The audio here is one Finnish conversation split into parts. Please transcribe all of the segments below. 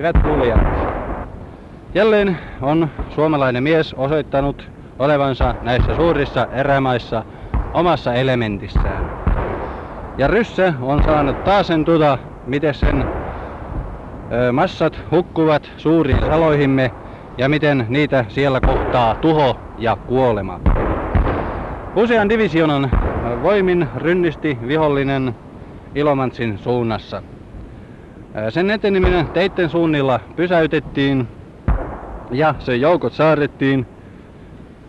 Hyvät kuulijat, jälleen on suomalainen mies osoittanut olevansa näissä suurissa erämaissa omassa elementissään. Ja Ryssä on saanut taasentuta, miten sen massat hukkuvat suuriin saloihimme ja miten niitä siellä kohtaa tuho ja kuolema. Usean divisionan voimin rynnisti vihollinen Ilomantsin suunnassa. Sen eteneminen teitten suunnilla pysäytettiin ja sen joukot saarrettiin.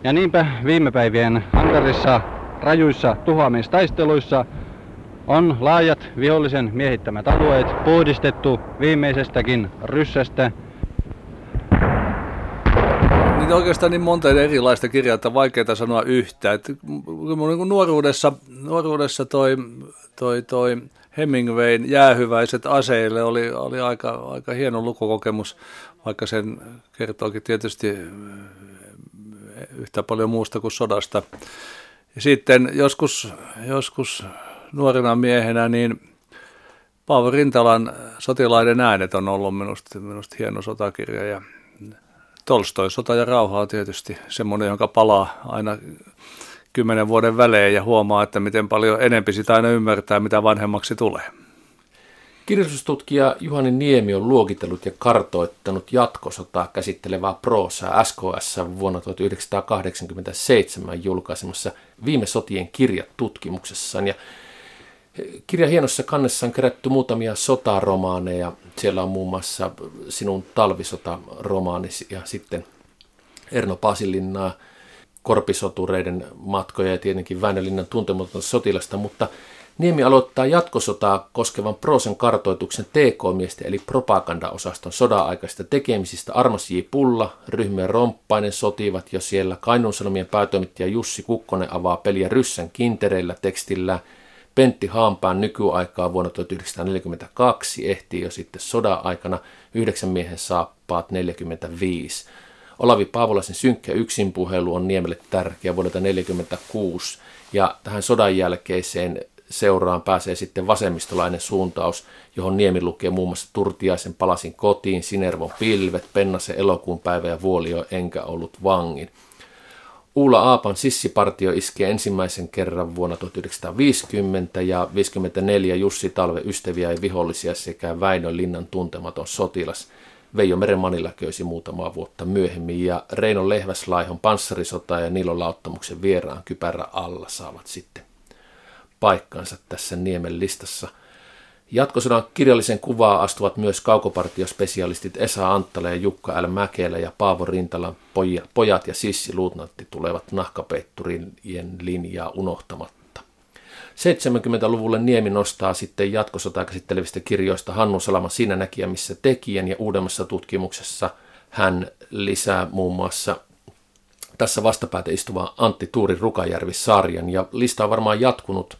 Ja niinpä viime päivien ankarissa rajuissa tuhoamistaisteluissa on laajat vihollisen miehittämät alueet puhdistettu viimeisestäkin ryssästä. Niitä oikeastaan niin monta erilaista kirjaa, että vaikeaa sanoa yhtä. Et niin nuoruudessa, nuoruudessa toi, toi, toi Hemingwayn jäähyväiset aseille oli, oli aika, aika hieno lukukokemus, vaikka sen kertookin tietysti eh, yhtä paljon muusta kuin sodasta. Ja sitten joskus, joskus nuorena miehenä, niin Paavo Rintalan sotilaiden äänet on ollut minusta, minusta hieno sotakirja ja Tolstoi, Sota ja rauha on tietysti semmoinen, jonka palaa aina kymmenen vuoden välein ja huomaa, että miten paljon enempi sitä aina ymmärtää, mitä vanhemmaksi tulee. Kirjallisuustutkija Juhani Niemi on luokitellut ja kartoittanut jatkosotaa käsittelevää proosaa SKS vuonna 1987 julkaisemassa viime sotien kirjat tutkimuksessaan. Ja kirja hienossa kannessa on kerätty muutamia sotaromaaneja. Siellä on muun muassa Sinun talvisota-romaanisi ja sitten Erno Pasilinnaa korpisotureiden matkoja ja tietenkin Väinölinnan tuntematonta sotilasta, mutta Niemi aloittaa jatkosotaa koskevan proosan kartoituksen TK-miesten eli propagandaosaston sodan-aikaisista tekemisistä. Armas J. Pulla, ryhmien Romppainen sotivat jo siellä. Kainuun Sanomien päätoimittaja Jussi Kukkonen avaa peliä Ryssän kintereillä tekstillä. Pentti Haampään nykyaikaa vuonna 1942 ehtii jo sitten sodan aikana yhdeksän miehen saappaat 45. Olavi Paavolaisen synkkä yksinpuhelu on Niemelle tärkeä vuodelta 1946 ja tähän sodan jälkeiseen seuraan pääsee sitten vasemmistolainen suuntaus, johon Niemi lukee muun muassa Turtiaisen palasin kotiin, Sinervon pilvet, Pennasen elokuun päivä ja Vuolio enkä ollut vangin. Uula Aapan sissipartio iskee ensimmäisen kerran vuonna 1950 ja 54 Jussi Talve ystäviä ja vihollisia sekä Väinö Linnan tuntematon sotilas – Veijo Merenmanilla köysi muutamaa vuotta myöhemmin ja Reino Lehväslaihon panssarisota ja Niilon lauttamuksen vieraan kypärä alla saavat sitten paikkansa tässä Niemen listassa. Jatkosodan kirjallisen kuvaa astuvat myös kaukopartiospesialistit Esa Anttala ja Jukka L. Mäkelä ja Paavo Rintalan pojat ja Sissi Luutnantti tulevat nahkapeitturien linjaa unohtamatta. 70-luvulle Niemi nostaa sitten jatkosotaa käsittelevistä kirjoista Hannu Salama Siinä näkijä missä tekijän ja uudemmassa tutkimuksessa hän lisää muun muassa tässä vastapäätä istuva Antti Tuuri Rukajärvi-sarjan ja lista on varmaan jatkunut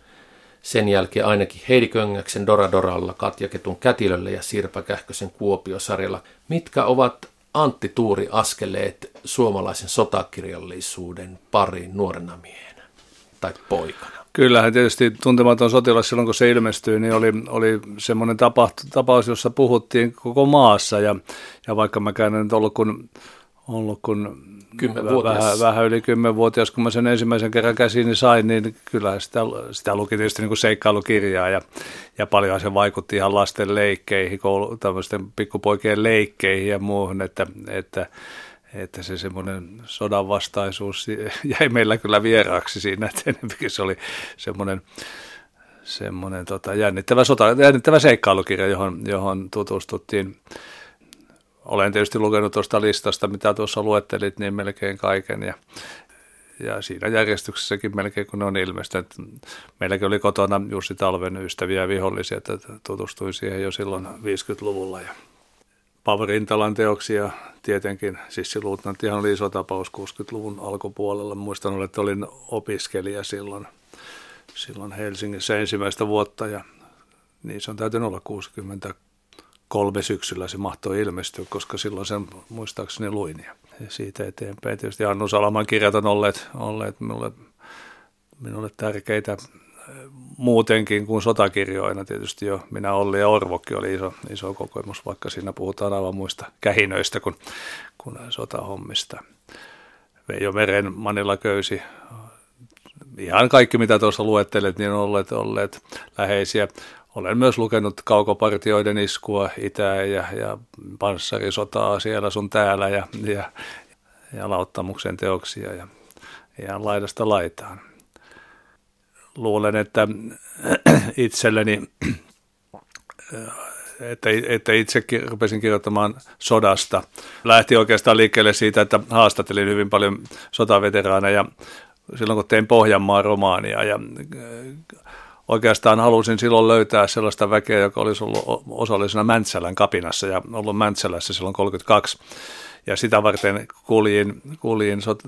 sen jälkeen ainakin Heidi Köngäksen Dora Doralla, Katja Ketun Kätilöllä ja Sirpa Kähkösen Kuopio-sarjalla. Mitkä ovat Antti Tuuri askeleet suomalaisen sotakirjallisuuden pariin nuorena miehenä tai poikana? Kyllähän tietysti tuntematon sotilas silloin, kun se ilmestyi, niin oli, oli semmoinen tapaus, jossa puhuttiin koko maassa. Ja, ja vaikka mä en nyt ollut kun, ollut kun vähän, vähän yli kymmenvuotias, kun mä sen ensimmäisen kerran käsiini sain, niin kyllä sitä, sitä luki tietysti niin kuin seikkailukirjaa ja, ja paljon se vaikutti ihan lasten leikkeihin, koulu, tämmöisten pikkupoikien leikkeihin ja muuhun, että, että että se semmoinen sodan vastaisuus jäi meillä kyllä vieraaksi siinä, että se oli semmoinen, semmoinen tota, jännittävä, sota, jännittävä seikkailukirja, johon, johon tutustuttiin. Olen tietysti lukenut tuosta listasta, mitä tuossa luettelit, niin melkein kaiken ja, ja siinä järjestyksessäkin melkein kun ne on ilmestynyt. Meilläkin oli kotona Jussi Talven ystäviä ja vihollisia, että tutustuin siihen jo silloin 50-luvulla ja Paavo Rintalan teoksia tietenkin. Sissi Luutnanttihan oli iso tapaus 60-luvun alkupuolella. Muistan, että olin opiskelija silloin, silloin Helsingissä ensimmäistä vuotta ja niin se on täytynyt olla 63 syksyllä se mahtoi ilmestyä, koska silloin sen muistaakseni luin. Ja siitä eteenpäin tietysti Annu Salaman kirjat on olleet, olleet minulle, minulle tärkeitä muutenkin kuin sotakirjoina tietysti jo. Minä Olli ja Orvokki oli iso, iso kokemus, vaikka siinä puhutaan aivan muista kähinöistä kuin, kuin sotahommista. Veijo Meren Manilla Köysi, ihan kaikki mitä tuossa luettelet, niin on olleet, olleet läheisiä. Olen myös lukenut kaukopartioiden iskua Itää ja, ja panssarisotaa siellä sun täällä ja, ja, ja lauttamuksen teoksia ja ihan laidasta laitaan. Luulen, että itselleni, että, että itsekin rupesin kirjoittamaan sodasta. Lähti oikeastaan liikkeelle siitä, että haastattelin hyvin paljon sotaveteraaneja silloin, kun tein Pohjanmaan romaania ja oikeastaan halusin silloin löytää sellaista väkeä, joka olisi ollut osallisena Mäntsälän kapinassa ja ollut Mäntsälässä silloin 32. Ja sitä varten kuljin, kuljin sot,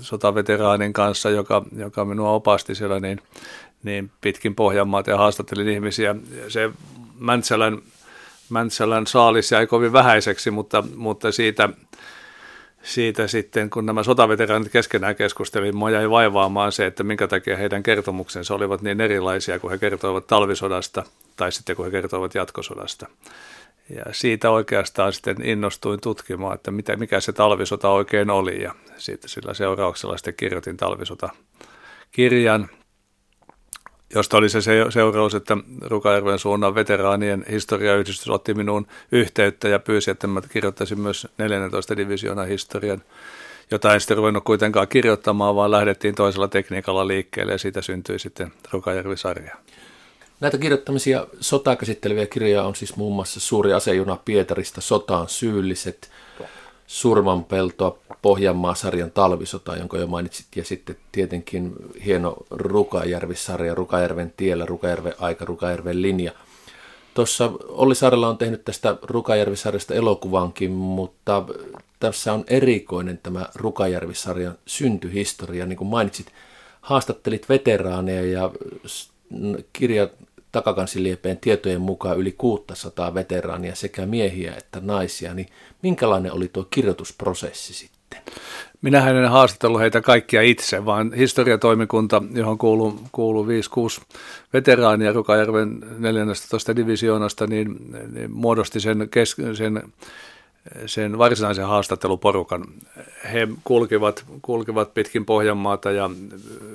sotaveteraanin kanssa, joka, joka minua opasti siellä niin, niin pitkin Pohjanmaata ja haastattelin ihmisiä. Se Mäntsälän, Mäntsälän saalis jäi kovin vähäiseksi, mutta, mutta siitä – siitä sitten, kun nämä sotaveteraanit keskenään keskustelivat, mua jäi vaivaamaan se, että minkä takia heidän kertomuksensa olivat niin erilaisia, kun he kertoivat talvisodasta tai sitten kun he kertoivat jatkosodasta. Ja siitä oikeastaan sitten innostuin tutkimaan, että mitä, mikä se talvisota oikein oli ja siitä sillä seurauksella sitten kirjoitin talvisota kirjan, josta oli se seuraus, että Rukajärven suunnan veteraanien historiayhdistys otti minuun yhteyttä ja pyysi, että mä kirjoittaisin myös 14 divisioonan historian, jota en sitten ruvennut kuitenkaan kirjoittamaan, vaan lähdettiin toisella tekniikalla liikkeelle ja siitä syntyi sitten Rukajärvi-sarja. Näitä kirjoittamisia sotaa käsitteleviä kirjoja on siis muun muassa Suuri asejuna Pietarista, Sotaan syylliset, Surmanpeltoa, Pohjanmaa-sarjan talvisota, jonka jo mainitsit, ja sitten tietenkin hieno Rukajärvi-sarja, Rukajärven tiellä, Rukajärven aika, Rukajärven linja. Tuossa Olli Saarella on tehnyt tästä Rukajärvi-sarjasta elokuvankin, mutta tässä on erikoinen tämä Rukajärvi-sarjan syntyhistoria. Niin kuin mainitsit, haastattelit veteraaneja ja kirja takakansiliepeen tietojen mukaan yli 600 veteraania sekä miehiä että naisia, niin minkälainen oli tuo kirjoitusprosessi sitten? Minähän en haastatellut heitä kaikkia itse, vaan historiatoimikunta, johon kuuluu, kuuluu 5-6 veteraania Rukajärven 14 divisioonasta, niin, niin muodosti sen, kes, sen sen varsinaisen haastatteluporukan. He kulkivat, kulkivat pitkin Pohjanmaata ja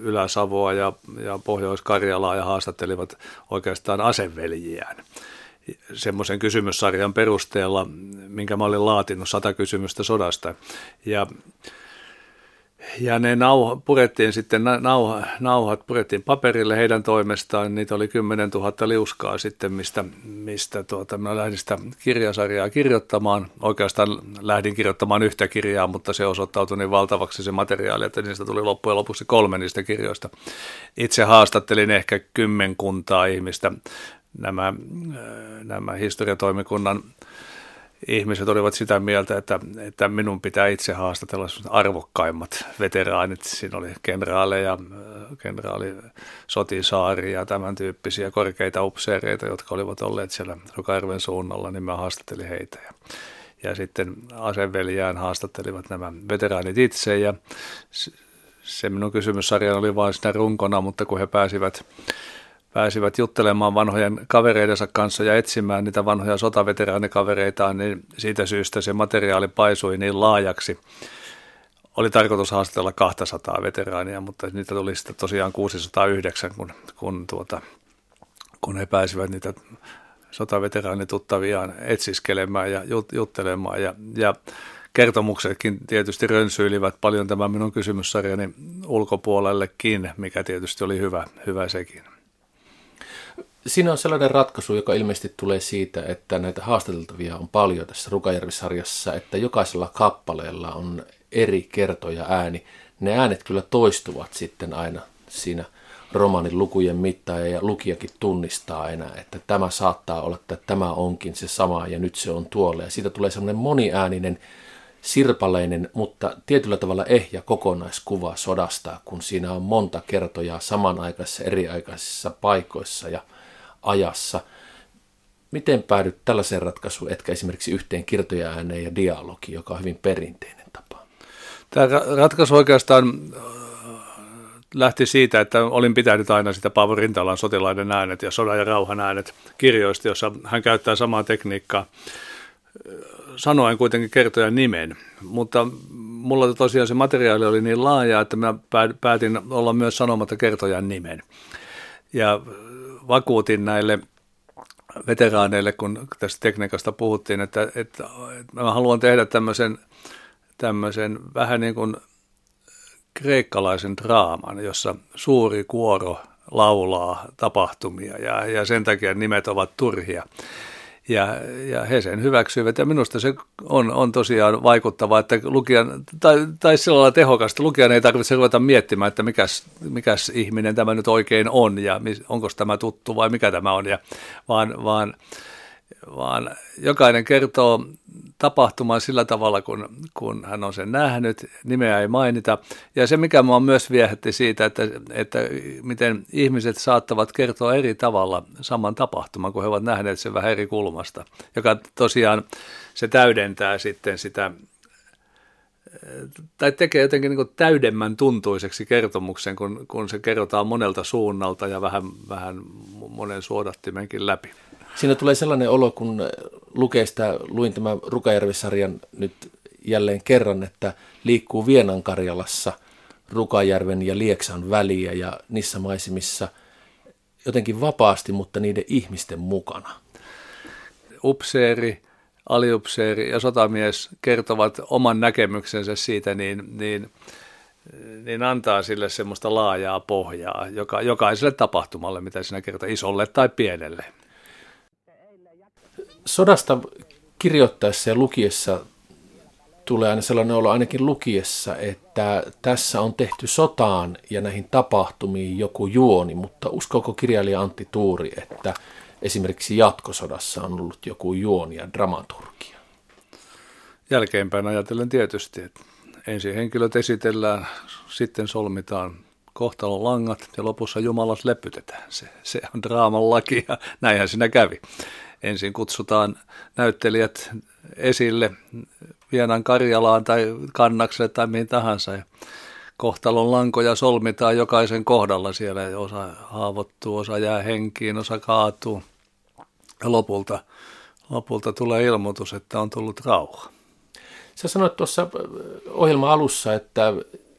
Ylä-Savoa ja, ja Pohjois-Karjalaa ja haastattelivat oikeastaan aseveljiään semmoisen kysymyssarjan perusteella, minkä mä olin laatinut, sata kysymystä sodasta. Ja ja ne nauha, purettiin sitten, nauha, nauhat purettiin paperille heidän toimestaan, niitä oli 10 000 liuskaa sitten, mistä, mistä tuota, mä lähdin sitä kirjasarjaa kirjoittamaan. Oikeastaan lähdin kirjoittamaan yhtä kirjaa, mutta se osoittautui niin valtavaksi se materiaali, että niistä tuli loppujen lopuksi kolme niistä kirjoista. Itse haastattelin ehkä kymmenkuntaa ihmistä, nämä, nämä historiatoimikunnan ihmiset olivat sitä mieltä, että, että minun pitää itse haastatella arvokkaimmat veteraanit. Siinä oli kenraaleja, kenraali Sotisaari ja tämän tyyppisiä korkeita upseereita, jotka olivat olleet siellä Rukajärven suunnalla, niin mä haastattelin heitä. Ja, ja sitten aseveljään haastattelivat nämä veteraanit itse ja se minun kysymyssarja oli vain sitä runkona, mutta kun he pääsivät pääsivät juttelemaan vanhojen kavereidensa kanssa ja etsimään niitä vanhoja sotaveteraanikavereitaan, niin siitä syystä se materiaali paisui niin laajaksi. Oli tarkoitus haastatella 200 veteraania, mutta niitä tuli sitten tosiaan 609, kun, kun, tuota, kun he pääsivät niitä sotaveteraanituttaviaan etsiskelemään ja juttelemaan. Ja, ja kertomuksetkin tietysti rönsyilivät paljon tämän minun kysymyssarjani ulkopuolellekin, mikä tietysti oli hyvä, hyvä sekin siinä on sellainen ratkaisu, joka ilmeisesti tulee siitä, että näitä haastateltavia on paljon tässä Rukajärvi-sarjassa, että jokaisella kappaleella on eri kertoja ääni. Ne äänet kyllä toistuvat sitten aina siinä romaanin lukujen mittaan ja lukijakin tunnistaa aina, että tämä saattaa olla, että tämä onkin se sama ja nyt se on tuolla. Ja siitä tulee semmoinen moniääninen, sirpaleinen, mutta tietyllä tavalla ehjä kokonaiskuva sodasta, kun siinä on monta kertoja samanaikaisissa eriaikaisissa paikoissa ja – ajassa. Miten päädyt tällaiseen ratkaisuun, etkä esimerkiksi yhteen kirjoitajaääneen ja dialogi, joka on hyvin perinteinen tapa? Tämä ratkaisu oikeastaan äh, lähti siitä, että olin pitänyt aina sitä Paavo Rintalan sotilaiden äänet ja sodan ja rauhan äänet kirjoista, jossa hän käyttää samaa tekniikkaa sanoen kuitenkin kertojan nimen, mutta mulla tosiaan se materiaali oli niin laaja, että mä päätin olla myös sanomatta kertojan nimen. Ja vakuutin näille veteraaneille, kun tästä tekniikasta puhuttiin, että, että, että mä haluan tehdä tämmöisen, tämmöisen vähän niin kuin kreikkalaisen draaman, jossa suuri kuoro laulaa tapahtumia ja, ja sen takia nimet ovat turhia. Ja, ja he sen hyväksyivät. Ja minusta se on, on tosiaan vaikuttavaa, että lukijan, tai, tai sillä lailla tehokasta, lukijan ei tarvitse ruveta miettimään, että mikäs, mikäs ihminen tämä nyt oikein on ja onko tämä tuttu vai mikä tämä on, ja, vaan, vaan, vaan jokainen kertoo tapahtumaan sillä tavalla, kun, kun hän on sen nähnyt, nimeä ei mainita. Ja se, mikä minua myös viehätti siitä, että, että miten ihmiset saattavat kertoa eri tavalla saman tapahtuman, kun he ovat nähneet sen vähän eri kulmasta, joka tosiaan se täydentää sitten sitä tai tekee jotenkin niin täydemmän tuntuiseksi kertomuksen, kun, kun se kerrotaan monelta suunnalta ja vähän, vähän monen suodattimenkin läpi. Siinä tulee sellainen olo, kun lukee sitä, luin tämän Rukajärvi-sarjan nyt jälleen kerran, että liikkuu Vienan Karjalassa Rukajärven ja Lieksan väliä ja niissä maisemissa jotenkin vapaasti, mutta niiden ihmisten mukana. Upseeri, aliupseeri ja sotamies kertovat oman näkemyksensä siitä, niin, niin, niin antaa sille semmoista laajaa pohjaa joka, jokaiselle tapahtumalle, mitä sinä kertoo, isolle tai pienelle sodasta kirjoittaessa ja lukiessa tulee aina sellainen olo ainakin lukiessa, että tässä on tehty sotaan ja näihin tapahtumiin joku juoni, mutta uskoako kirjailija Antti Tuuri, että esimerkiksi jatkosodassa on ollut joku juoni ja dramaturgia? Jälkeenpäin ajatellen tietysti, että ensin henkilöt esitellään, sitten solmitaan kohtalon langat ja lopussa Jumalat lepytetään. Se, se on draaman laki ja näinhän siinä kävi ensin kutsutaan näyttelijät esille Vienan Karjalaan tai Kannakselle tai mihin tahansa. Ja kohtalon lankoja solmitaan jokaisen kohdalla siellä. Osa haavoittuu, osa jää henkiin, osa kaatuu. Ja lopulta, lopulta tulee ilmoitus, että on tullut rauha. Sä sanoit tuossa ohjelman alussa, että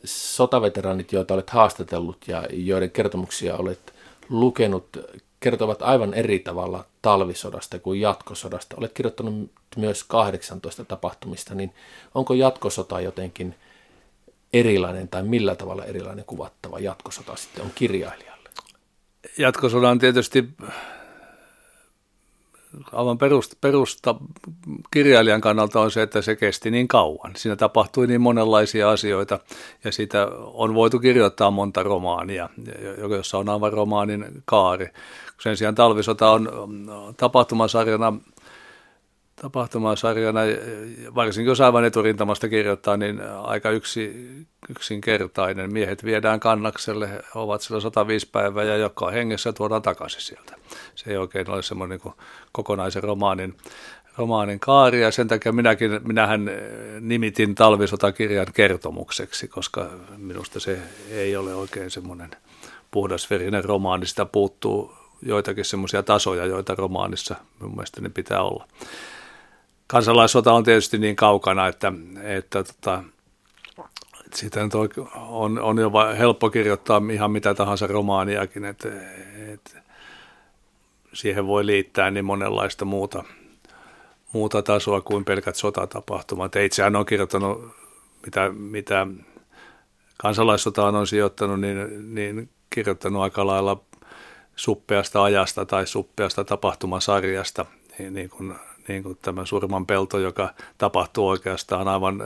sotaveteranit, joita olet haastatellut ja joiden kertomuksia olet lukenut, kertovat aivan eri tavalla talvisodasta kuin jatkosodasta. Olet kirjoittanut myös 18 tapahtumista, niin onko jatkosota jotenkin erilainen tai millä tavalla erilainen kuvattava jatkosota sitten on kirjailijalle? Jatkosoda on tietysti aivan perusta, perusta kirjailijan kannalta on se, että se kesti niin kauan. Siinä tapahtui niin monenlaisia asioita ja siitä on voitu kirjoittaa monta romaania, jossa on aivan romaanin kaari. Sen sijaan talvisota on tapahtumasarjana tapahtumasarjana, varsinkin jos aivan eturintamasta kirjoittaa, niin aika yksi, yksinkertainen. Miehet viedään kannakselle, ovat siellä 105 päivää ja joka hengessä tuodaan takaisin sieltä. Se ei oikein ole semmoinen niin kokonaisen romaanin, romaanin kaari ja sen takia minäkin, minähän nimitin talvisotakirjan kertomukseksi, koska minusta se ei ole oikein semmoinen puhdasverinen romaani, sitä puuttuu joitakin semmoisia tasoja, joita romaanissa mun mielestä ne pitää olla kansalaissota on tietysti niin kaukana, että, että tota, siitä on, on jo helppo kirjoittaa ihan mitä tahansa romaaniakin, että, että siihen voi liittää niin monenlaista muuta, muuta tasoa kuin pelkät sotatapahtumat. Itsehän on kirjoittanut, mitä, mitä kansalaissotaan on sijoittanut, niin, niin kirjoittanut aika lailla suppeasta ajasta tai suppeasta tapahtumasarjasta, niin, niin kuin niin kuin tämä surman pelto, joka tapahtuu oikeastaan aivan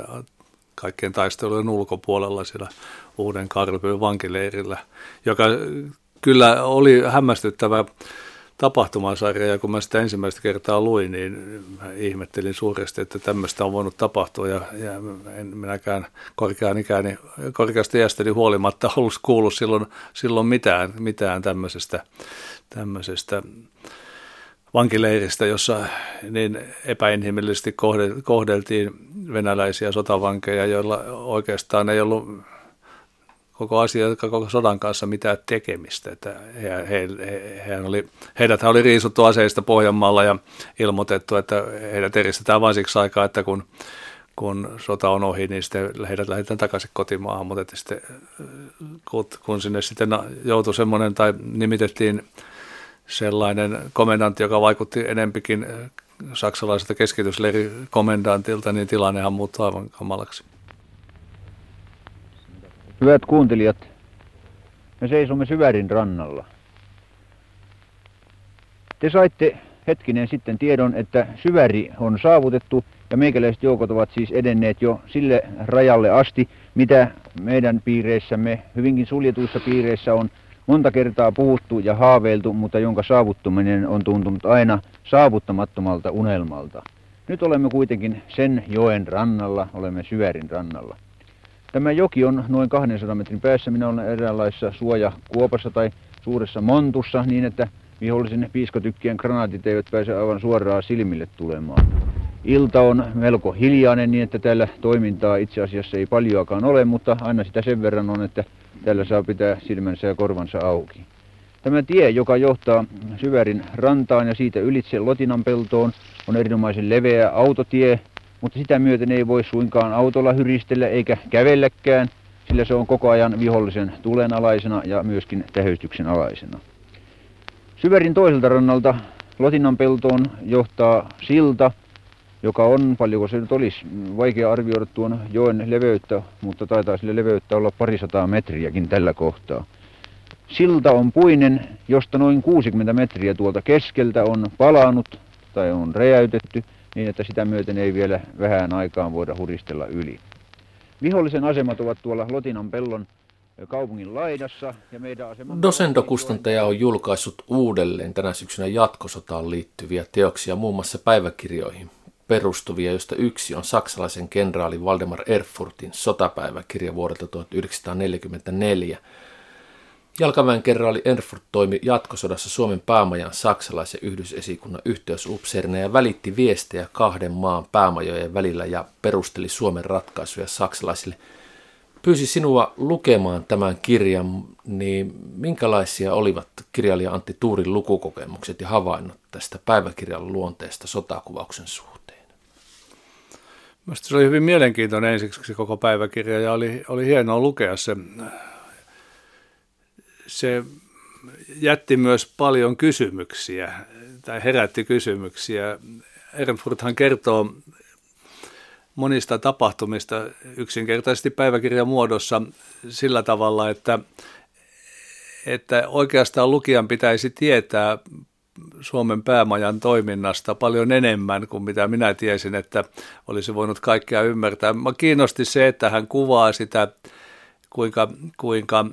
kaikkien taistelujen ulkopuolella siellä uuden Karpyyn vankileirillä, joka kyllä oli hämmästyttävä tapahtumasarja, ja kun mä sitä ensimmäistä kertaa luin, niin ihmettelin suuresti, että tämmöistä on voinut tapahtua, ja, ja en minäkään korkean ikäni, korkeasta iästäni huolimatta ollut kuullut silloin, silloin mitään, mitään tämmöisestä, tämmöisestä vankileiristä, jossa niin epäinhimillisesti kohdeltiin venäläisiä sotavankeja, joilla oikeastaan ei ollut koko asia, koko sodan kanssa mitään tekemistä. Että he, he, he, he oli, heidät oli riisuttu aseista Pohjanmaalla ja ilmoitettu, että heidät eristetään vain siksi aikaa, että kun, kun sota on ohi, niin sitten heidät lähdetään takaisin kotimaahan, mutta sitten, kun sinne sitten joutui semmoinen tai nimitettiin sellainen komendantti, joka vaikutti enempikin saksalaiselta keskitysleirikomendantilta, niin tilannehan muuttui aivan kamalaksi. Hyvät kuuntelijat, me seisomme Syvärin rannalla. Te saitte hetkinen sitten tiedon, että Syväri on saavutettu ja meikäläiset joukot ovat siis edenneet jo sille rajalle asti, mitä meidän piireissämme, hyvinkin suljetuissa piireissä on monta kertaa puhuttu ja haaveiltu, mutta jonka saavuttaminen on tuntunut aina saavuttamattomalta unelmalta. Nyt olemme kuitenkin sen joen rannalla, olemme Syvärin rannalla. Tämä joki on noin 200 metrin päässä. Minä olen eräänlaisessa suojakuopassa tai suuressa montussa niin, että vihollisen piiskotykkien granaatit eivät pääse aivan suoraan silmille tulemaan. Ilta on melko hiljainen niin, että täällä toimintaa itse asiassa ei paljoakaan ole, mutta aina sitä sen verran on, että täällä saa pitää silmänsä ja korvansa auki. Tämä tie, joka johtaa Syvärin rantaan ja siitä ylitse Lotinan peltoon, on erinomaisen leveä autotie, mutta sitä myöten ei voi suinkaan autolla hyristellä eikä kävelläkään, sillä se on koko ajan vihollisen tulenalaisena ja myöskin tähystyksen alaisena. Syvärin toiselta rannalta Lotinan peltoon johtaa silta, joka on, paljonko se nyt olisi, vaikea arvioida tuon joen leveyttä, mutta taitaa sille leveyttä olla parisataa metriäkin tällä kohtaa. Silta on puinen, josta noin 60 metriä tuolta keskeltä on palanut tai on räjäytetty niin, että sitä myöten ei vielä vähän aikaan voida huristella yli. Vihollisen asemat ovat tuolla Lotinan pellon kaupungin laidassa. Ja meidän asema... Dosendo-kustantaja on julkaissut uudelleen tänä syksynä jatkosotaan liittyviä teoksia muun muassa päiväkirjoihin perustuvia, joista yksi on saksalaisen kenraali Waldemar Erfurtin sotapäiväkirja vuodelta 1944. Jalkaväen kenraali Erfurt toimi jatkosodassa Suomen päämajan saksalaisen yhdysesikunnan yhteysupseerina ja välitti viestejä kahden maan päämajojen välillä ja perusteli Suomen ratkaisuja saksalaisille. Pyysi sinua lukemaan tämän kirjan, niin minkälaisia olivat kirjailija Antti Tuurin lukukokemukset ja havainnot tästä päiväkirjan luonteesta sotakuvauksen suhteen? Minusta se oli hyvin mielenkiintoinen ensiksi se koko päiväkirja ja oli, oli hienoa lukea se. Se jätti myös paljon kysymyksiä tai herätti kysymyksiä. Ehrenfurthan kertoo monista tapahtumista yksinkertaisesti päiväkirjan muodossa sillä tavalla, että, että oikeastaan lukijan pitäisi tietää Suomen päämajan toiminnasta paljon enemmän kuin mitä minä tiesin, että olisi voinut kaikkea ymmärtää. Mä kiinnosti se, että hän kuvaa sitä, kuinka, kuinka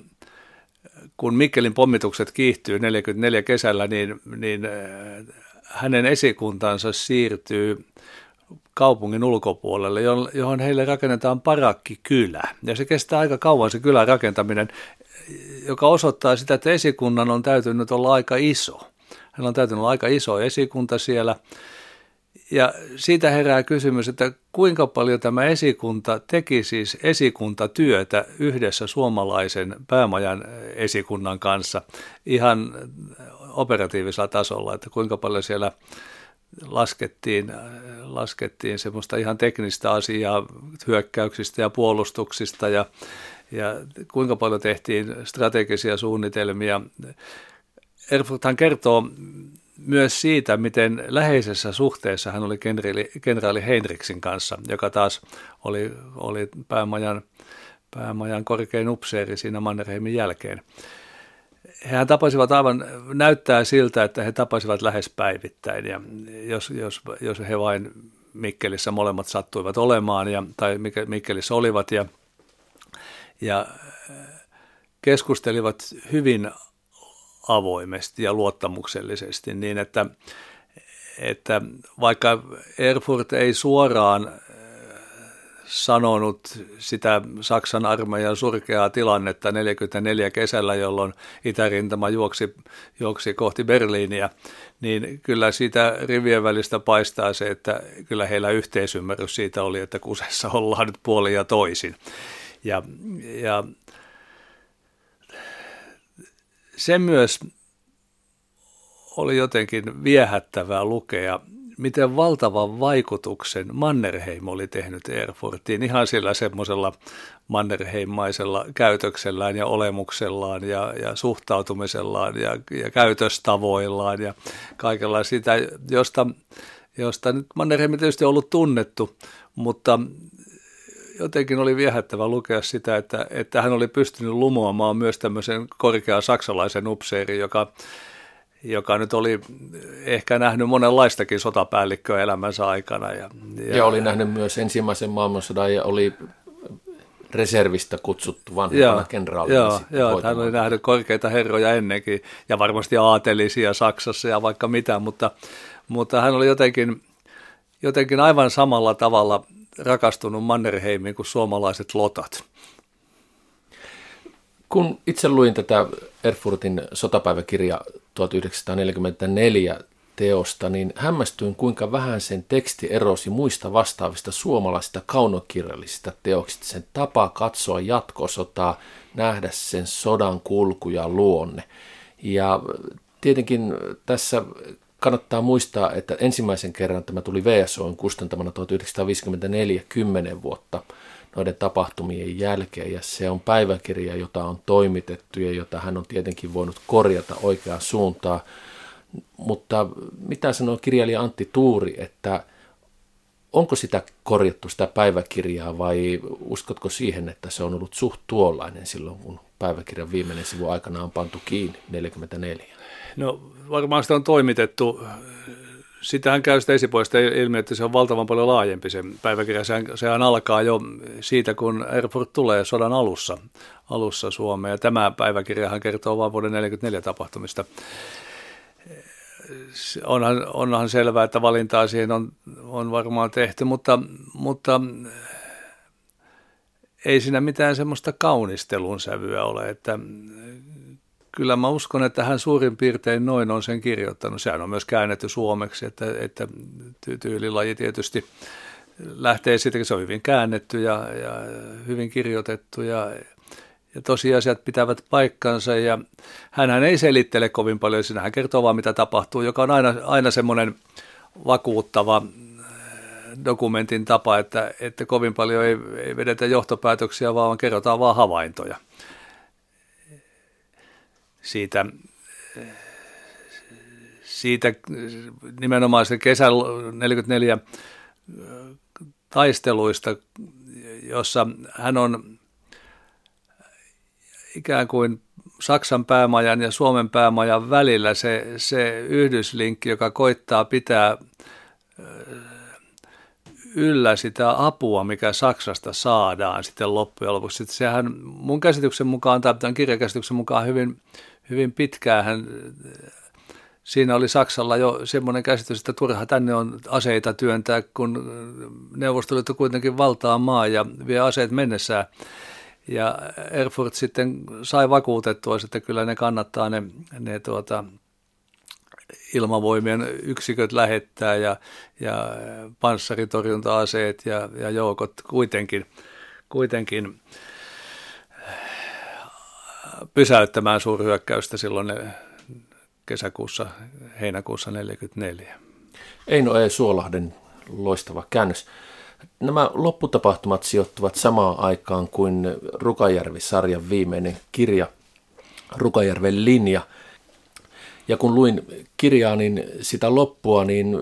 kun Mikkelin pommitukset kiihtyy 44 kesällä, niin, niin äh, hänen esikuntansa siirtyy kaupungin ulkopuolelle, johon heille rakennetaan parakkikylä. Ja se kestää aika kauan se kylän rakentaminen, joka osoittaa sitä, että esikunnan on täytynyt olla aika iso. Hänellä on täytynyt olla aika iso esikunta siellä. Ja siitä herää kysymys, että kuinka paljon tämä esikunta teki siis esikuntatyötä yhdessä suomalaisen päämajan esikunnan kanssa ihan operatiivisella tasolla, että kuinka paljon siellä laskettiin, laskettiin semmoista ihan teknistä asiaa hyökkäyksistä ja puolustuksista ja, ja kuinka paljon tehtiin strategisia suunnitelmia Erfurthan kertoo myös siitä, miten läheisessä suhteessa hän oli kenraali, kenraali Heinrichsin kanssa, joka taas oli, oli päämajan, päämajan korkein upseeri siinä Mannerheimin jälkeen. Hehän tapasivat aivan, näyttää siltä, että he tapasivat lähes päivittäin ja jos, jos, jos he vain Mikkelissä molemmat sattuivat olemaan ja, tai Mikkelissä olivat ja, ja keskustelivat hyvin avoimesti ja luottamuksellisesti niin, että, että vaikka Erfurt ei suoraan äh, sanonut sitä Saksan armeijan surkeaa tilannetta 44 kesällä, jolloin itärintama juoksi, juoksi kohti Berliiniä, niin kyllä siitä rivien välistä paistaa se, että kyllä heillä yhteisymmärrys siitä oli, että kusessa ollaan nyt puoli ja toisin. Ja, ja se myös oli jotenkin viehättävää lukea, miten valtavan vaikutuksen Mannerheim oli tehnyt Erfurtiin ihan sillä semmoisella Mannerheimmaisella käytöksellään ja olemuksellaan ja, ja suhtautumisellaan ja, ja käytöstavoillaan ja kaikella sitä, josta, josta nyt Mannerheim tietysti on ollut tunnettu, mutta jotenkin oli viehättävä lukea sitä, että, että hän oli pystynyt lumoamaan myös tämmöisen korkean saksalaisen upseerin, joka joka nyt oli ehkä nähnyt monenlaistakin sotapäällikköä elämänsä aikana. Ja, ja, ja oli nähnyt myös ensimmäisen maailmansodan ja oli reservistä kutsuttu vanhempana kenraalina. Joo, joo hän oli nähnyt korkeita herroja ennenkin ja varmasti aatelisia Saksassa ja vaikka mitä, mutta, mutta hän oli jotenkin, jotenkin aivan samalla tavalla rakastunut Mannerheimiin kuin suomalaiset lotat. Kun itse luin tätä Erfurtin sotapäiväkirja 1944 teosta, niin hämmästyin kuinka vähän sen teksti erosi muista vastaavista suomalaisista kaunokirjallisista teoksista. Sen tapa katsoa jatkosotaa, nähdä sen sodan kulku ja luonne. Ja tietenkin tässä kannattaa muistaa, että ensimmäisen kerran tämä tuli VSOn kustantamana 1954, 10 vuotta noiden tapahtumien jälkeen. Ja se on päiväkirja, jota on toimitettu ja jota hän on tietenkin voinut korjata oikeaan suuntaan. Mutta mitä sanoo kirjailija Antti Tuuri, että onko sitä korjattu sitä päiväkirjaa vai uskotko siihen, että se on ollut suht tuollainen silloin, kun päiväkirjan viimeinen sivu aikana on pantu kiinni 44? No varmaan sitä on toimitettu. Sitähän käy sitä esipuolesta ilmi, että se on valtavan paljon laajempi se päiväkirja. Sehän, sehän alkaa jo siitä, kun Airport tulee sodan alussa, alussa Suomeen. Ja tämä päiväkirjahan kertoo vain vuoden 1944 tapahtumista. Onhan, onhan selvää, että valintaa siihen on, on varmaan tehty, mutta, mutta ei siinä mitään semmoista kaunistelun sävyä ole, että kyllä mä uskon, että hän suurin piirtein noin on sen kirjoittanut. Sehän on myös käännetty suomeksi, että, että tyylilaji tietysti lähtee siitä, se on hyvin käännetty ja, ja hyvin kirjoitettu ja, ja tosiasiat pitävät paikkansa. Ja hän ei selittele kovin paljon, siinä hän kertoo vaan mitä tapahtuu, joka on aina, aina semmoinen vakuuttava dokumentin tapa, että, että kovin paljon ei, ei vedetä johtopäätöksiä, vaan kerrotaan vaan havaintoja siitä, siitä nimenomaan se kesän 44 taisteluista, jossa hän on ikään kuin Saksan päämajan ja Suomen päämajan välillä se, se yhdyslinkki, joka koittaa pitää yllä sitä apua, mikä Saksasta saadaan sitten loppujen lopuksi. Sitten sehän mun käsityksen mukaan, tai tämän kirjakäsityksen mukaan hyvin, hyvin pitkään siinä oli Saksalla jo semmoinen käsitys, että turha tänne on aseita työntää, kun Neuvostoliitto kuitenkin valtaa maa ja vie aseet mennessään. Ja Erfurt sitten sai vakuutettua, että kyllä ne kannattaa ne, ne tuota, ilmavoimien yksiköt lähettää ja, ja panssaritorjunta-aseet ja, ja joukot kuitenkin, kuitenkin pysäyttämään suurhyökkäystä silloin kesäkuussa, heinäkuussa 1944. Eino E. Suolahden loistava käännös. Nämä lopputapahtumat sijoittuvat samaan aikaan kuin Rukajärvi-sarjan viimeinen kirja, Rukajärven linja – ja kun luin kirjaa, niin sitä loppua, niin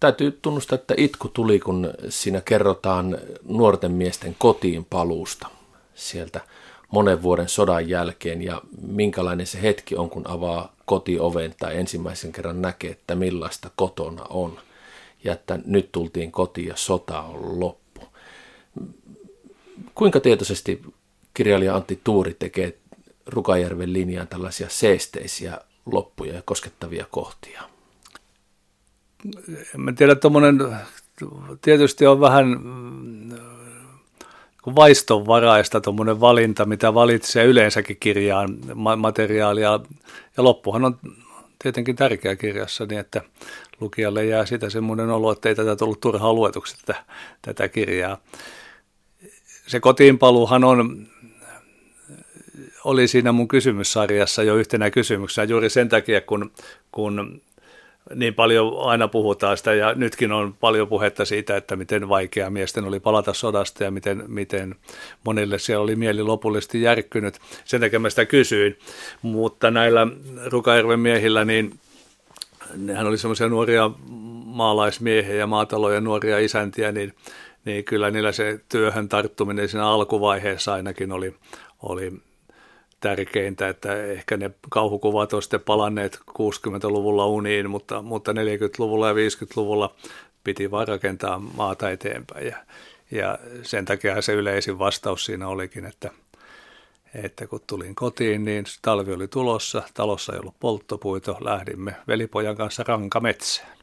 täytyy tunnustaa, että itku tuli, kun siinä kerrotaan nuorten miesten kotiin paluusta sieltä monen vuoden sodan jälkeen ja minkälainen se hetki on, kun avaa kotioven tai ensimmäisen kerran näkee, että millaista kotona on ja että nyt tultiin kotiin ja sota on loppu. Kuinka tietoisesti kirjailija Antti Tuuri tekee Rukajärven linjaan tällaisia seesteisiä loppuja ja koskettavia kohtia? En tiedä, tuommoinen tietysti on vähän vaistonvaraista tuommoinen valinta, mitä valitsee yleensäkin kirjaan materiaalia. Ja loppuhan on tietenkin tärkeä kirjassa, niin että lukijalle jää sitä semmoinen olo, että ei tätä tullut turhaa luetuksi tätä, tätä kirjaa. Se kotiinpaluuhan on oli siinä mun kysymyssarjassa jo yhtenä kysymyksenä juuri sen takia, kun, kun niin paljon aina puhutaan sitä ja nytkin on paljon puhetta siitä, että miten vaikea miesten oli palata sodasta ja miten, miten monille siellä oli mieli lopullisesti järkkynyt. Sen takia mä sitä kysyin, mutta näillä Rukajärven miehillä, niin nehän oli semmoisia nuoria maalaismiehiä ja maatalojen nuoria isäntiä, niin, niin kyllä niillä se työhön tarttuminen siinä alkuvaiheessa ainakin oli, oli tärkeintä, että ehkä ne kauhukuvat on sitten palanneet 60-luvulla uniin, mutta, mutta 40-luvulla ja 50-luvulla piti vain rakentaa maata eteenpäin. Ja, ja sen takia se yleisin vastaus siinä olikin, että, että kun tulin kotiin, niin talvi oli tulossa, talossa ei ollut polttopuito, lähdimme velipojan kanssa rankametsään.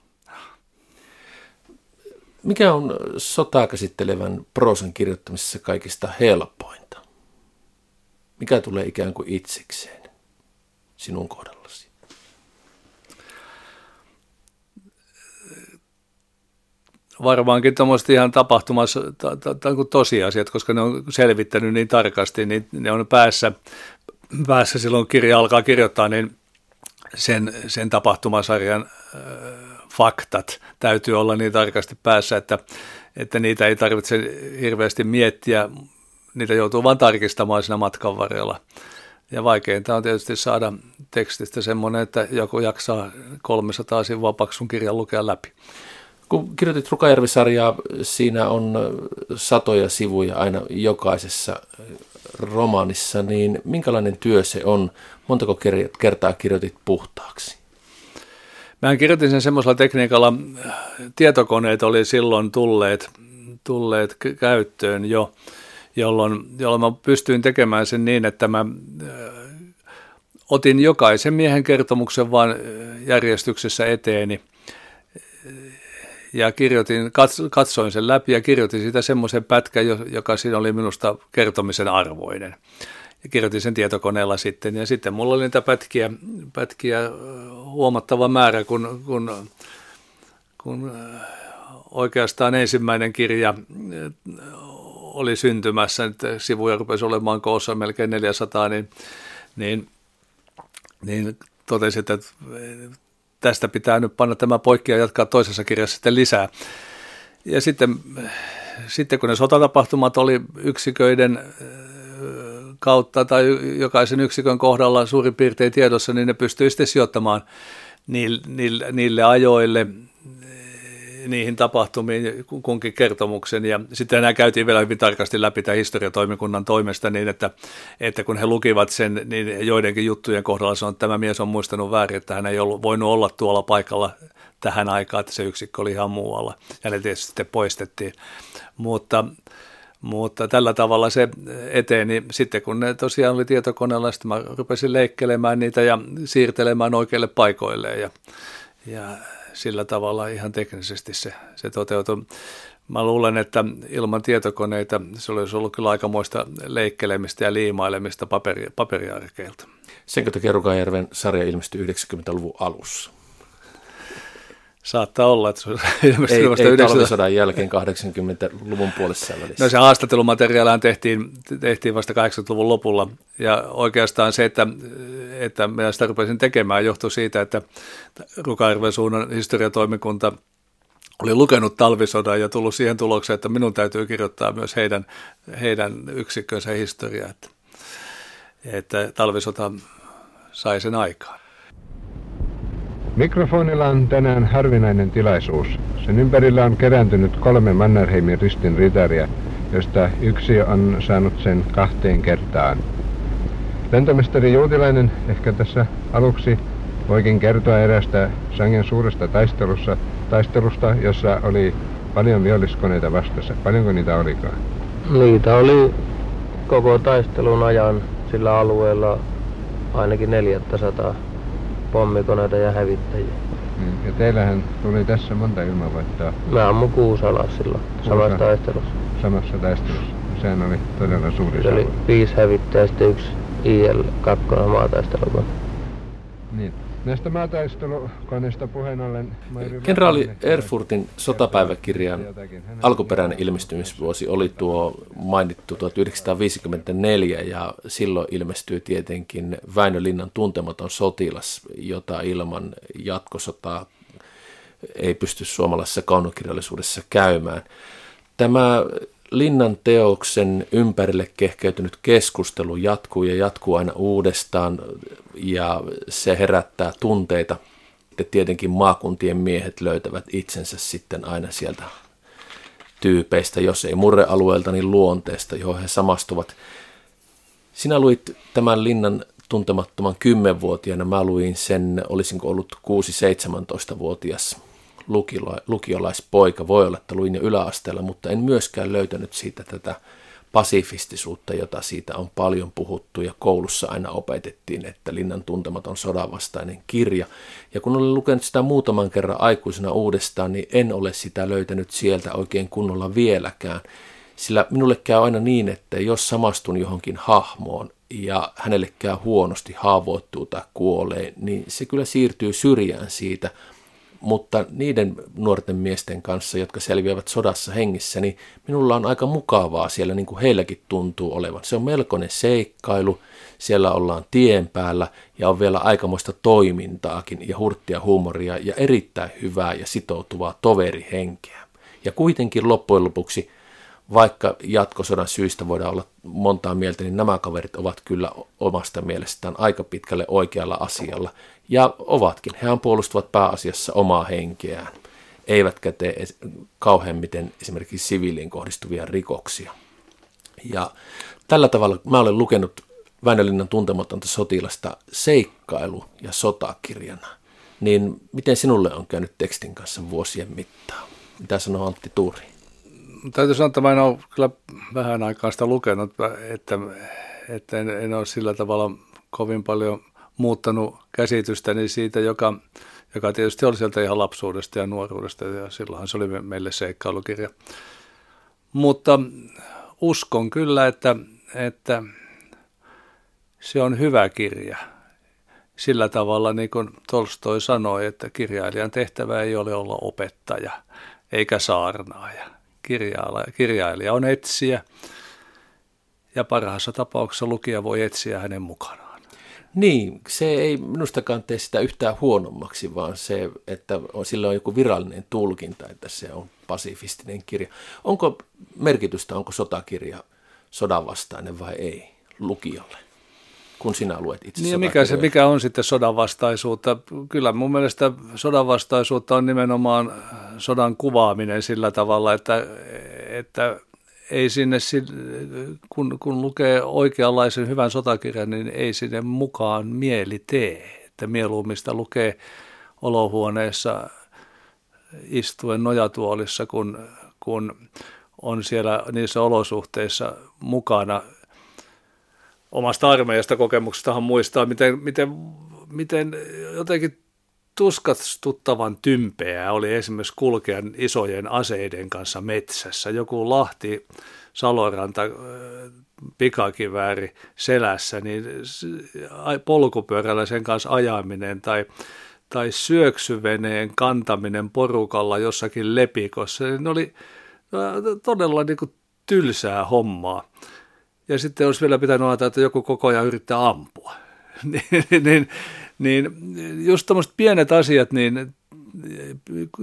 Mikä on sotaa käsittelevän proosan kirjoittamisessa kaikista helpointa? Mikä tulee ikään kuin itsekseen sinun kohdallasi? Varmaankin tuommoista ihan tapahtumassa tai tosiasiat, koska ne on selvittänyt niin tarkasti, niin ne on päässä, päässä silloin kirja alkaa kirjoittaa, niin sen, sen tapahtumasarjan äh, faktat täytyy olla niin tarkasti päässä, että, että niitä ei tarvitse hirveästi miettiä, niitä joutuu vain tarkistamaan siinä matkan varrella. Ja vaikeinta on tietysti saada tekstistä semmoinen, että joku jaksaa 300 sivua paksun kirjan lukea läpi. Kun kirjoitit Rukajärvi-sarjaa, siinä on satoja sivuja aina jokaisessa romaanissa, niin minkälainen työ se on? Montako kertaa kirjoitit puhtaaksi? Mä kirjoitin sen semmoisella tekniikalla, tietokoneet oli silloin tulleet, tulleet käyttöön jo, jolloin, jolloin mä pystyin tekemään sen niin, että mä äh, otin jokaisen miehen kertomuksen vain äh, järjestyksessä eteeni ja kirjoitin, katsoin sen läpi ja kirjoitin siitä semmoisen pätkän, joka siinä oli minusta kertomisen arvoinen ja kirjoitin sen tietokoneella sitten. Ja sitten mulla oli niitä pätkiä, pätkiä huomattava määrä, kun, kun, kun oikeastaan ensimmäinen kirja oli syntymässä, että sivuja rupesi olemaan koossa melkein 400, niin, niin, niin totesin, että tästä pitää nyt panna tämä poikki ja jatkaa toisessa kirjassa sitten lisää. Ja sitten, sitten kun ne sotatapahtumat oli yksiköiden kautta tai jokaisen yksikön kohdalla suurin piirtein tiedossa, niin ne pystyy sitten sijoittamaan niille, niille ajoille eh, niihin tapahtumiin kunkin kertomuksen. Ja sitten nämä käytiin vielä hyvin tarkasti läpi tämän historiatoimikunnan toimesta niin, että, että kun he lukivat sen, niin joidenkin juttujen kohdalla on, että tämä mies on muistanut väärin, että hän ei ollut voinut olla tuolla paikalla tähän aikaan, että se yksikkö oli ihan muualla. Ja ne tietysti sitten poistettiin. Mutta mutta tällä tavalla se eteni. Sitten kun ne tosiaan oli tietokoneella, sitten mä rupesin leikkelemään niitä ja siirtelemään oikeille paikoille ja, ja sillä tavalla ihan teknisesti se, se toteutui. Mä luulen, että ilman tietokoneita se olisi ollut kyllä aikamoista leikkelemistä ja liimailemista paperi, paperiarkeilta. Senkö takia Rukajärven sarja ilmestyi 90-luvun alussa? Saattaa olla, että se on ilmeisesti ei, vasta ei 90... jälkeen 80-luvun puolessa välissä. No se haastattelumateriaalihan tehtiin, tehtiin vasta 80-luvun lopulla. Ja oikeastaan se, että, että minä sitä rupesin tekemään, johtui siitä, että Rukairven suunnan historiatoimikunta oli lukenut talvisodan ja tullut siihen tulokseen, että minun täytyy kirjoittaa myös heidän, heidän yksikkönsä historiaa. Että, että talvisota sai sen aikaan. Mikrofonilla on tänään harvinainen tilaisuus. Sen ympärillä on kerääntynyt kolme Mannerheimin ristin ritaria, josta yksi on saanut sen kahteen kertaan. Lentomestari Juutilainen ehkä tässä aluksi voikin kertoa erästä sangen suuresta taistelussa, taistelusta, jossa oli paljon viholliskoneita vastassa. Paljonko niitä olikaan? Niitä oli koko taistelun ajan sillä alueella ainakin 400 pommikoneita ja hävittäjiä. Niin, ja teillähän tuli tässä monta ilmavoittoa. Mä ammun kuusi alas silloin, samassa taistelussa. Samassa taistelussa. Sehän oli todella suuri Se oli viisi hävittäjää ja sitten yksi IL-2 maataistelukone. Näistä maataistelukoneista puheen ollen... Kenraali Erfurtin sotapäiväkirjan alkuperäinen ilmestymisvuosi oli tuo mainittu 1954 ja silloin ilmestyi tietenkin Väinö Linnan tuntematon sotilas, jota ilman jatkosotaa ei pysty suomalaisessa kaunokirjallisuudessa käymään. Tämä Linnan teoksen ympärille kehkeytynyt keskustelu jatkuu ja jatkuu aina uudestaan ja se herättää tunteita. Ja tietenkin maakuntien miehet löytävät itsensä sitten aina sieltä tyypeistä, jos ei murrealueelta, niin luonteesta, johon he samastuvat. Sinä luit tämän Linnan tuntemattoman kymmenvuotiaana, mä luin sen, olisinko ollut 6-17-vuotias lukiolaispoika. Voi olla, että luin jo yläasteella, mutta en myöskään löytänyt siitä tätä pasifistisuutta, jota siitä on paljon puhuttu ja koulussa aina opetettiin, että Linnan tuntematon sodanvastainen kirja. Ja kun olen lukenut sitä muutaman kerran aikuisena uudestaan, niin en ole sitä löytänyt sieltä oikein kunnolla vieläkään. Sillä minulle käy aina niin, että jos samastun johonkin hahmoon ja hänelle käy huonosti, haavoittuu tai kuolee, niin se kyllä siirtyy syrjään siitä – mutta niiden nuorten miesten kanssa, jotka selviävät sodassa hengissä, niin minulla on aika mukavaa siellä, niin kuin heilläkin tuntuu olevan. Se on melkoinen seikkailu, siellä ollaan tien päällä ja on vielä aikamoista toimintaakin ja hurttia huumoria ja erittäin hyvää ja sitoutuvaa toverihenkeä. Ja kuitenkin loppujen lopuksi vaikka jatkosodan syistä voidaan olla montaa mieltä, niin nämä kaverit ovat kyllä omasta mielestään aika pitkälle oikealla asialla. Ja ovatkin. Hehän puolustavat pääasiassa omaa henkeään, eivätkä tee kauhean miten esimerkiksi siviiliin kohdistuvia rikoksia. Ja tällä tavalla mä olen lukenut Väinölinnan tuntematonta sotilasta seikkailu- ja sotakirjana. Niin miten sinulle on käynyt tekstin kanssa vuosien mittaan? Mitä sanoo Antti Tuuri? Täytyy sanoa, että mä en ole kyllä vähän aikaa sitä lukenut, että, että en, en ole sillä tavalla kovin paljon muuttanut käsitystäni siitä, joka, joka tietysti oli sieltä ihan lapsuudesta ja nuoruudesta, ja silloinhan se oli meille seikkailukirja. Mutta uskon kyllä, että, että se on hyvä kirja. Sillä tavalla, niin kuin Tolstoi sanoi, että kirjailijan tehtävä ei ole olla opettaja eikä saarnaaja kirjailija, on etsiä ja parhaassa tapauksessa lukija voi etsiä hänen mukanaan. Niin, se ei minustakaan tee sitä yhtään huonommaksi, vaan se, että sillä on joku virallinen tulkinta, että se on pasifistinen kirja. Onko merkitystä, onko sotakirja sodanvastainen vai ei lukijalle? Kun sinä luet itse niin mikä, se, mikä on sitten sodanvastaisuutta? Kyllä mun mielestä sodanvastaisuutta on nimenomaan sodan kuvaaminen sillä tavalla, että, että ei sinne, kun, kun lukee oikeanlaisen hyvän sotakirjan, niin ei sinne mukaan mieli tee. Että mieluumista lukee olohuoneessa istuen nojatuolissa, kun, kun on siellä niissä olosuhteissa mukana – omasta armeijasta kokemuksestahan muistaa, miten, miten, miten jotenkin tuskastuttavan tympeää oli esimerkiksi kulkea isojen aseiden kanssa metsässä. Joku Lahti, Saloranta, pikakivääri selässä, niin polkupyörällä sen kanssa ajaminen tai, tai syöksyveneen kantaminen porukalla jossakin lepikossa, niin ne oli todella niin kuin tylsää hommaa ja sitten olisi vielä pitänyt ajatella, että joku koko ajan yrittää ampua. niin, niin, niin just tuommoiset pienet asiat, niin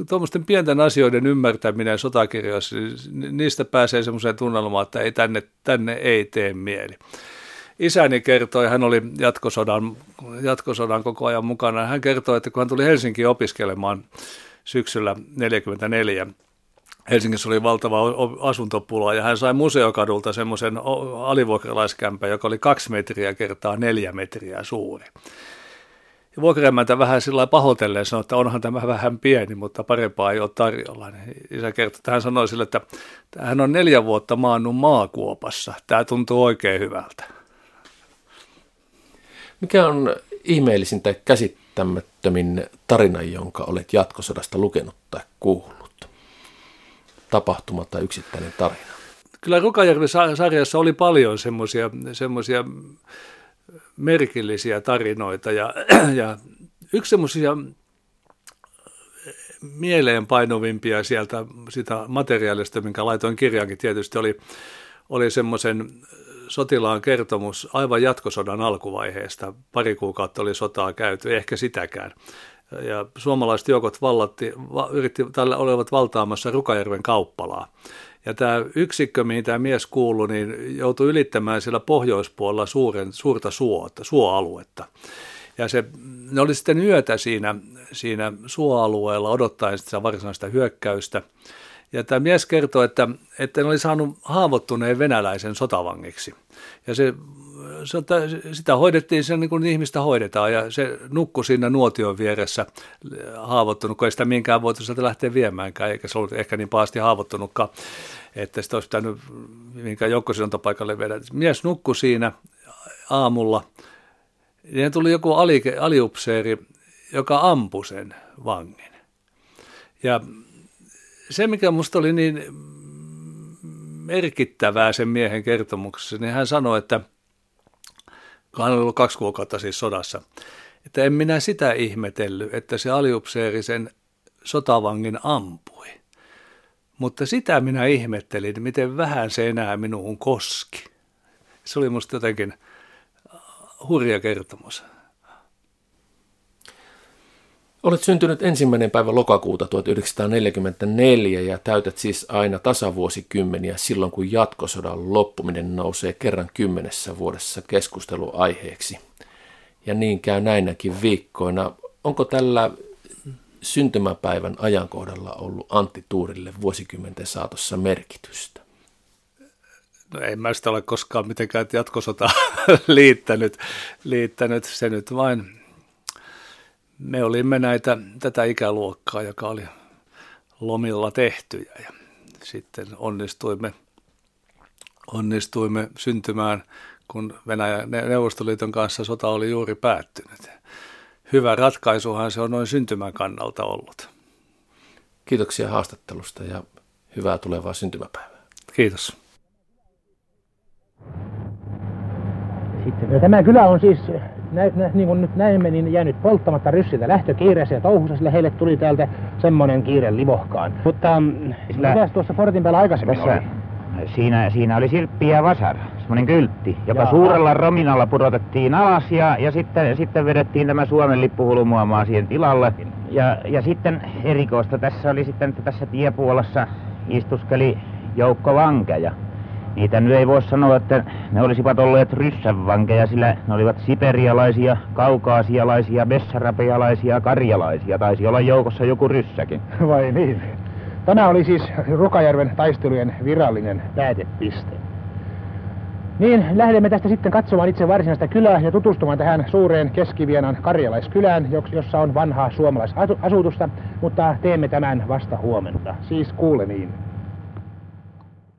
tuommoisten pienten asioiden ymmärtäminen sotakirjoissa, niin niistä pääsee semmoiseen tunnelmaan, että ei tänne, tänne ei tee mieli. Isäni kertoi, hän oli jatkosodan, jatkosodan koko ajan mukana, hän kertoi, että kun hän tuli Helsinkiin opiskelemaan syksyllä 1944, Helsingissä oli valtava asuntopula ja hän sai museokadulta semmoisen alivuokralaiskämpän, joka oli kaksi metriä kertaa neljä metriä suuri. Ja vuokraemäntä vähän sillä pahoitelleen sanoi, että onhan tämä vähän pieni, mutta parempaa ei ole tarjolla. Niin isä kertoi, että hän sanoi sille, että hän on neljä vuotta maannut maakuopassa. Tämä tuntuu oikein hyvältä. Mikä on ihmeellisin tai käsittämättömin tarina, jonka olet jatkosodasta lukenut tai kuullut? Tapahtuma tai yksittäinen tarina? Kyllä Rukajärvi-sarjassa oli paljon semmoisia merkillisiä tarinoita ja, ja yksi semmoisia mieleenpainuvimpia sieltä sitä materiaalista, minkä laitoin kirjaankin tietysti, oli, oli semmoisen sotilaan kertomus aivan jatkosodan alkuvaiheesta. Pari kuukautta oli sotaa käyty, ehkä sitäkään. Ja suomalaiset joukot vallatti, va, yritti, tällä olevat valtaamassa Rukajärven kauppalaa. Ja tämä yksikkö, mihin tämä mies kuului, niin joutui ylittämään siellä pohjoispuolella suuren, suurta suota, suoaluetta. Ja se, ne oli sitten yötä siinä, siinä suoalueella odottaen sitä varsinaista hyökkäystä. Ja tämä mies kertoi, että, että ne oli saanut haavoittuneen venäläisen sotavangiksi. Ja se, se, sitä hoidettiin sen niin kuin ihmistä hoidetaan ja se nukkui siinä nuotion vieressä haavoittunut, kun ei sitä minkään voitu sieltä lähteä viemäänkään, eikä se ollut ehkä niin pahasti haavoittunutkaan, että sitä olisi pitänyt minkään joukkosidontapaikalle viedä. Mies nukkui siinä aamulla, ja tuli joku ali, aliupseeri, joka ampui sen vangin. Ja se, mikä minusta oli niin merkittävää sen miehen kertomuksessa, niin hän sanoi, että hän oli ollut kaksi kuukautta siis sodassa, että en minä sitä ihmetellyt, että se aliupseeri sen sotavangin ampui. Mutta sitä minä ihmettelin, miten vähän se enää minuun koski. Se oli musta jotenkin hurja kertomus. Olet syntynyt ensimmäinen päivä lokakuuta 1944 ja täytät siis aina tasavuosikymmeniä silloin, kun jatkosodan loppuminen nousee kerran kymmenessä vuodessa keskusteluaiheeksi. Ja niin käy näinäkin viikkoina. Onko tällä syntymäpäivän ajankohdalla ollut Antti Tuurille vuosikymmenten saatossa merkitystä? No en mä sitä ole koskaan mitenkään jatkosota liittänyt, liittänyt. Se nyt vain me olimme näitä, tätä ikäluokkaa, joka oli lomilla tehtyjä ja sitten onnistuimme, onnistuimme syntymään, kun Venäjän Neuvostoliiton kanssa sota oli juuri päättynyt. Hyvä ratkaisuhan se on noin syntymän kannalta ollut. Kiitoksia haastattelusta ja hyvää tulevaa syntymäpäivää. Kiitos. Sitten, tämä kylä on siis nä, nä, niin kuin nyt näemme, niin jäänyt polttamatta ryssiltä lähtökiireessä ja touhussa, sillä heille tuli täältä semmoinen kiire livohkaan. Mutta mm, sillä, mitäs tuossa portin päällä aikaisemmin tässä, oli? Siinä, siinä oli Sirppi ja Vasar, semmoinen kyltti, joka Jaa. suurella rominalla pudotettiin alas ja, ja sitten, sitten vedettiin tämä Suomen lippu hulmuamaan siihen tilalle. Ja, ja sitten erikoista tässä oli sitten, että tässä tiepuolessa istuskeli joukko vankeja. Niitä nyt ei voi sanoa, että ne olisivat olleet ryssänvankeja, sillä ne olivat siperialaisia, kaukaasialaisia, bessarapealaisia, karjalaisia. Taisi olla joukossa joku ryssäkin. Vai niin? Tämä oli siis Rukajärven taistelujen virallinen päätepiste. Niin, lähdemme tästä sitten katsomaan itse varsinaista kylää ja tutustumaan tähän suureen Keskivienan karjalaiskylään, jossa on vanhaa suomalaisasutusta, mutta teemme tämän vasta huomenna. Siis kuulemiin.